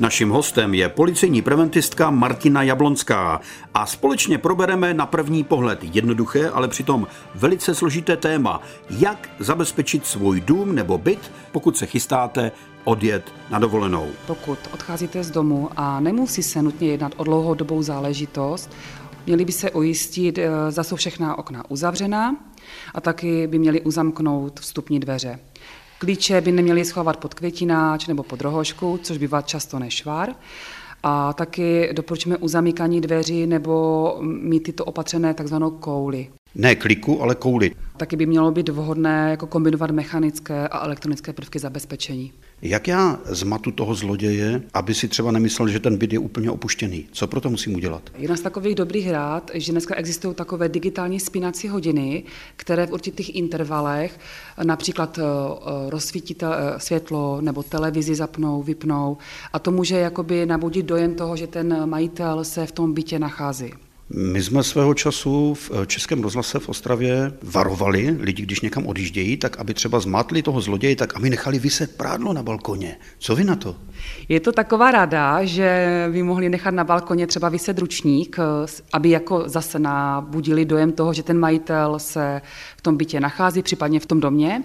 Naším hostem je policejní preventistka Martina Jablonská a společně probereme na první pohled jednoduché, ale přitom velice složité téma, jak zabezpečit svůj dům nebo byt, pokud se chystáte odjet na dovolenou. Pokud odcházíte z domu a nemusí se nutně jednat o dlouhodobou záležitost, měli by se ujistit, eh, zda jsou všechna okna uzavřená a taky by měli uzamknout vstupní dveře. Klíče by neměli schovat pod květináč nebo pod rohošku, což bývá často nešvar. A taky doporučíme uzamykání dveří nebo mít tyto opatřené takzvanou kouli. Ne kliku, ale kouli. Taky by mělo být vhodné jako kombinovat mechanické a elektronické prvky zabezpečení. Jak já zmatu toho zloděje, aby si třeba nemyslel, že ten byt je úplně opuštěný? Co pro to musím udělat? Jedna z takových dobrých rád, že dneska existují takové digitální spínací hodiny, které v určitých intervalech například eh, rozsvítí eh, světlo nebo televizi zapnou, vypnou a to může jakoby nabudit dojem toho, že ten majitel se v tom bytě nachází. My jsme svého času v eh, Českém rozhlase v Ostravě varovali lidi, když někam odjíždějí, tak aby třeba zmátli toho zloděje, tak aby nechali vyset prádlo na balkoně. Co vy na to? Je to taková rada, že by mohli nechat na balkoně třeba vyset ručník, eh, aby jako zase nabudili dojem toho, že ten majitel se v tom bytě nachází, případně v tom domě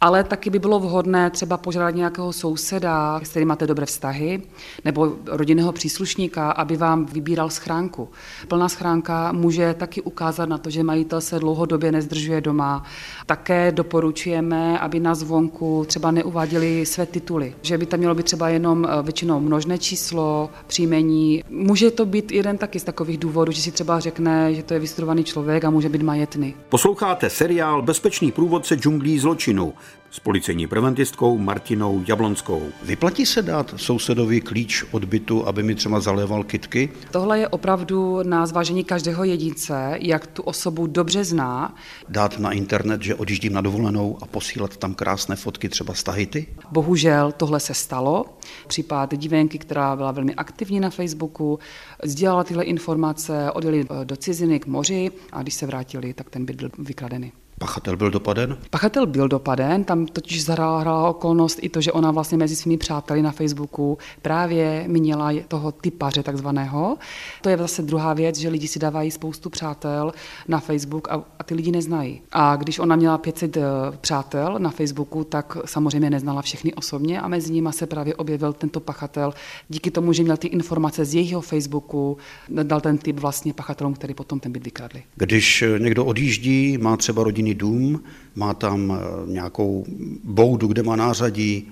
ale taky by bylo vhodné třeba požádat nějakého souseda, s kterým máte dobré vztahy, nebo rodinného příslušníka, aby vám vybíral schránku. Plná schránka může taky ukázat na to, že majitel se dlouhodobě nezdržuje doma. Také doporučujeme, aby na zvonku třeba neuváděli své tituly, že by tam mělo být třeba jenom eh, většinou množné číslo, příjmení. Může to být jeden taky z takových důvodů, že si třeba řekne, že to je vystudovaný člověk a může být majetný. Posloucháte seriál Bezpečný průvodce džunglí zločinu s policejní preventistkou Martinou Jablonskou. Vyplatí se dát sousedovi klíč od bytu, aby mi třeba zaléval kitky? Tohle je opravdu na zvážení každého jedince, jak tu osobu dobře zná. Dát na internet, že odjíždím na dovolenou a posílat tam krásné fotky třeba z Tahiti? Bohužel tohle se stalo. Případ divenky, která byla velmi aktivní na Facebooku, sdělala tyhle informace, odjeli do ciziny k moři a když se vrátili, tak ten byt byl vykradený. Pachatel byl dopaden? Pachatel byl dopaden, tam totiž zahrála okolnost i to, že ona vlastně mezi svými přáteli na Facebooku právě měla toho typaře takzvaného. To je zase druhá věc, že lidi si dávají spoustu přátel na Facebook a, a ty lidi neznají. A když ona měla 500 eh, přátel na Facebooku, tak samozřejmě neznala všechny osobně a mezi nimi se právě objevil tento pachatel. Díky tomu, že měl ty informace z jejího Facebooku, dal ten typ vlastně pachatelům, který potom ten byt vykradli. Když někdo odjíždí, má třeba rodinu rodinný dům, má tam eh, nějakou boudu, kde má nářadí.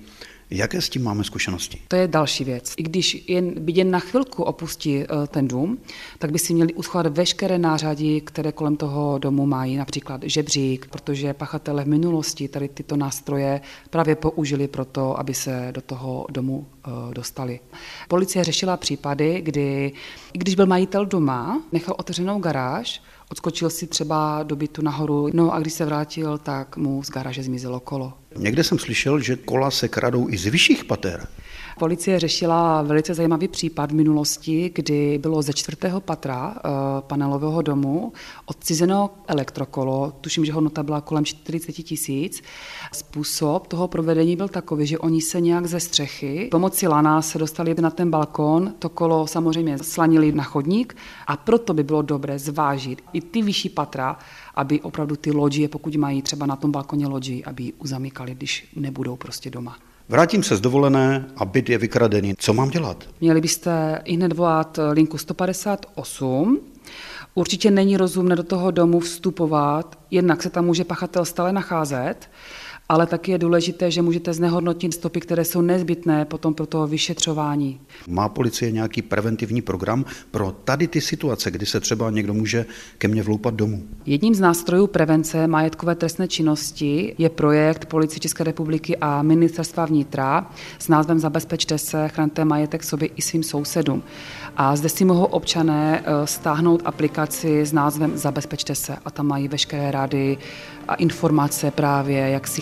Jaké s tím máme zkušenosti? To je další věc. I když jen, jen na chvilku opustí eh, ten dům, tak by si měli uschovat veškeré nářadí, které kolem toho domu mají, například žebřík, protože pachatele v minulosti tady tyto nástroje právě použili pro to, aby se do toho domu eh, dostali. Policie řešila případy, kdy, i když byl majitel doma, nechal otevřenou garáž, Odskočil si třeba do bytu nahoru, no a když se vrátil, tak mu z garáže zmizelo kolo. Někde jsem slyšel, že kola se kradou i z vyšších pater. Policie řešila velice zajímavý případ v minulosti, kdy bylo ze čtvrtého patra uh, panelového domu odcizeno elektrokolo, tuším, že hodnota byla kolem 40 tisíc. Způsob toho provedení byl takový, že oni se nějak ze střechy pomocí lana se dostali na ten balkon, to kolo samozřejmě slanili na chodník a proto by bylo dobré zvážit i ty vyšší patra, aby opravdu ty lodi, pokud mají třeba na tom balkoně lodi, aby ji uzamykali, když nebudou prostě doma. Vrátím se z dovolené a byt je vykradený. Co mám dělat? Měli byste i hned volat linku 158. Určitě není rozumné do toho domu vstupovat, jednak se tam může pachatel stále nacházet, ale taky je důležité, že můžete znehodnotit stopy, které jsou nezbytné potom pro to vyšetřování. Má policie nějaký preventivní program pro tady ty situace, kdy se třeba někdo může ke mně vloupat domů? Jedním z nástrojů prevence majetkové trestné činnosti je projekt Policie České republiky a Ministerstva vnitra s názvem Zabezpečte se, chraňte majetek sobě i svým sousedům. A zde si mohou občané eh, stáhnout aplikaci s názvem Zabezpečte se a tam mají veškeré rady a informace právě, jak si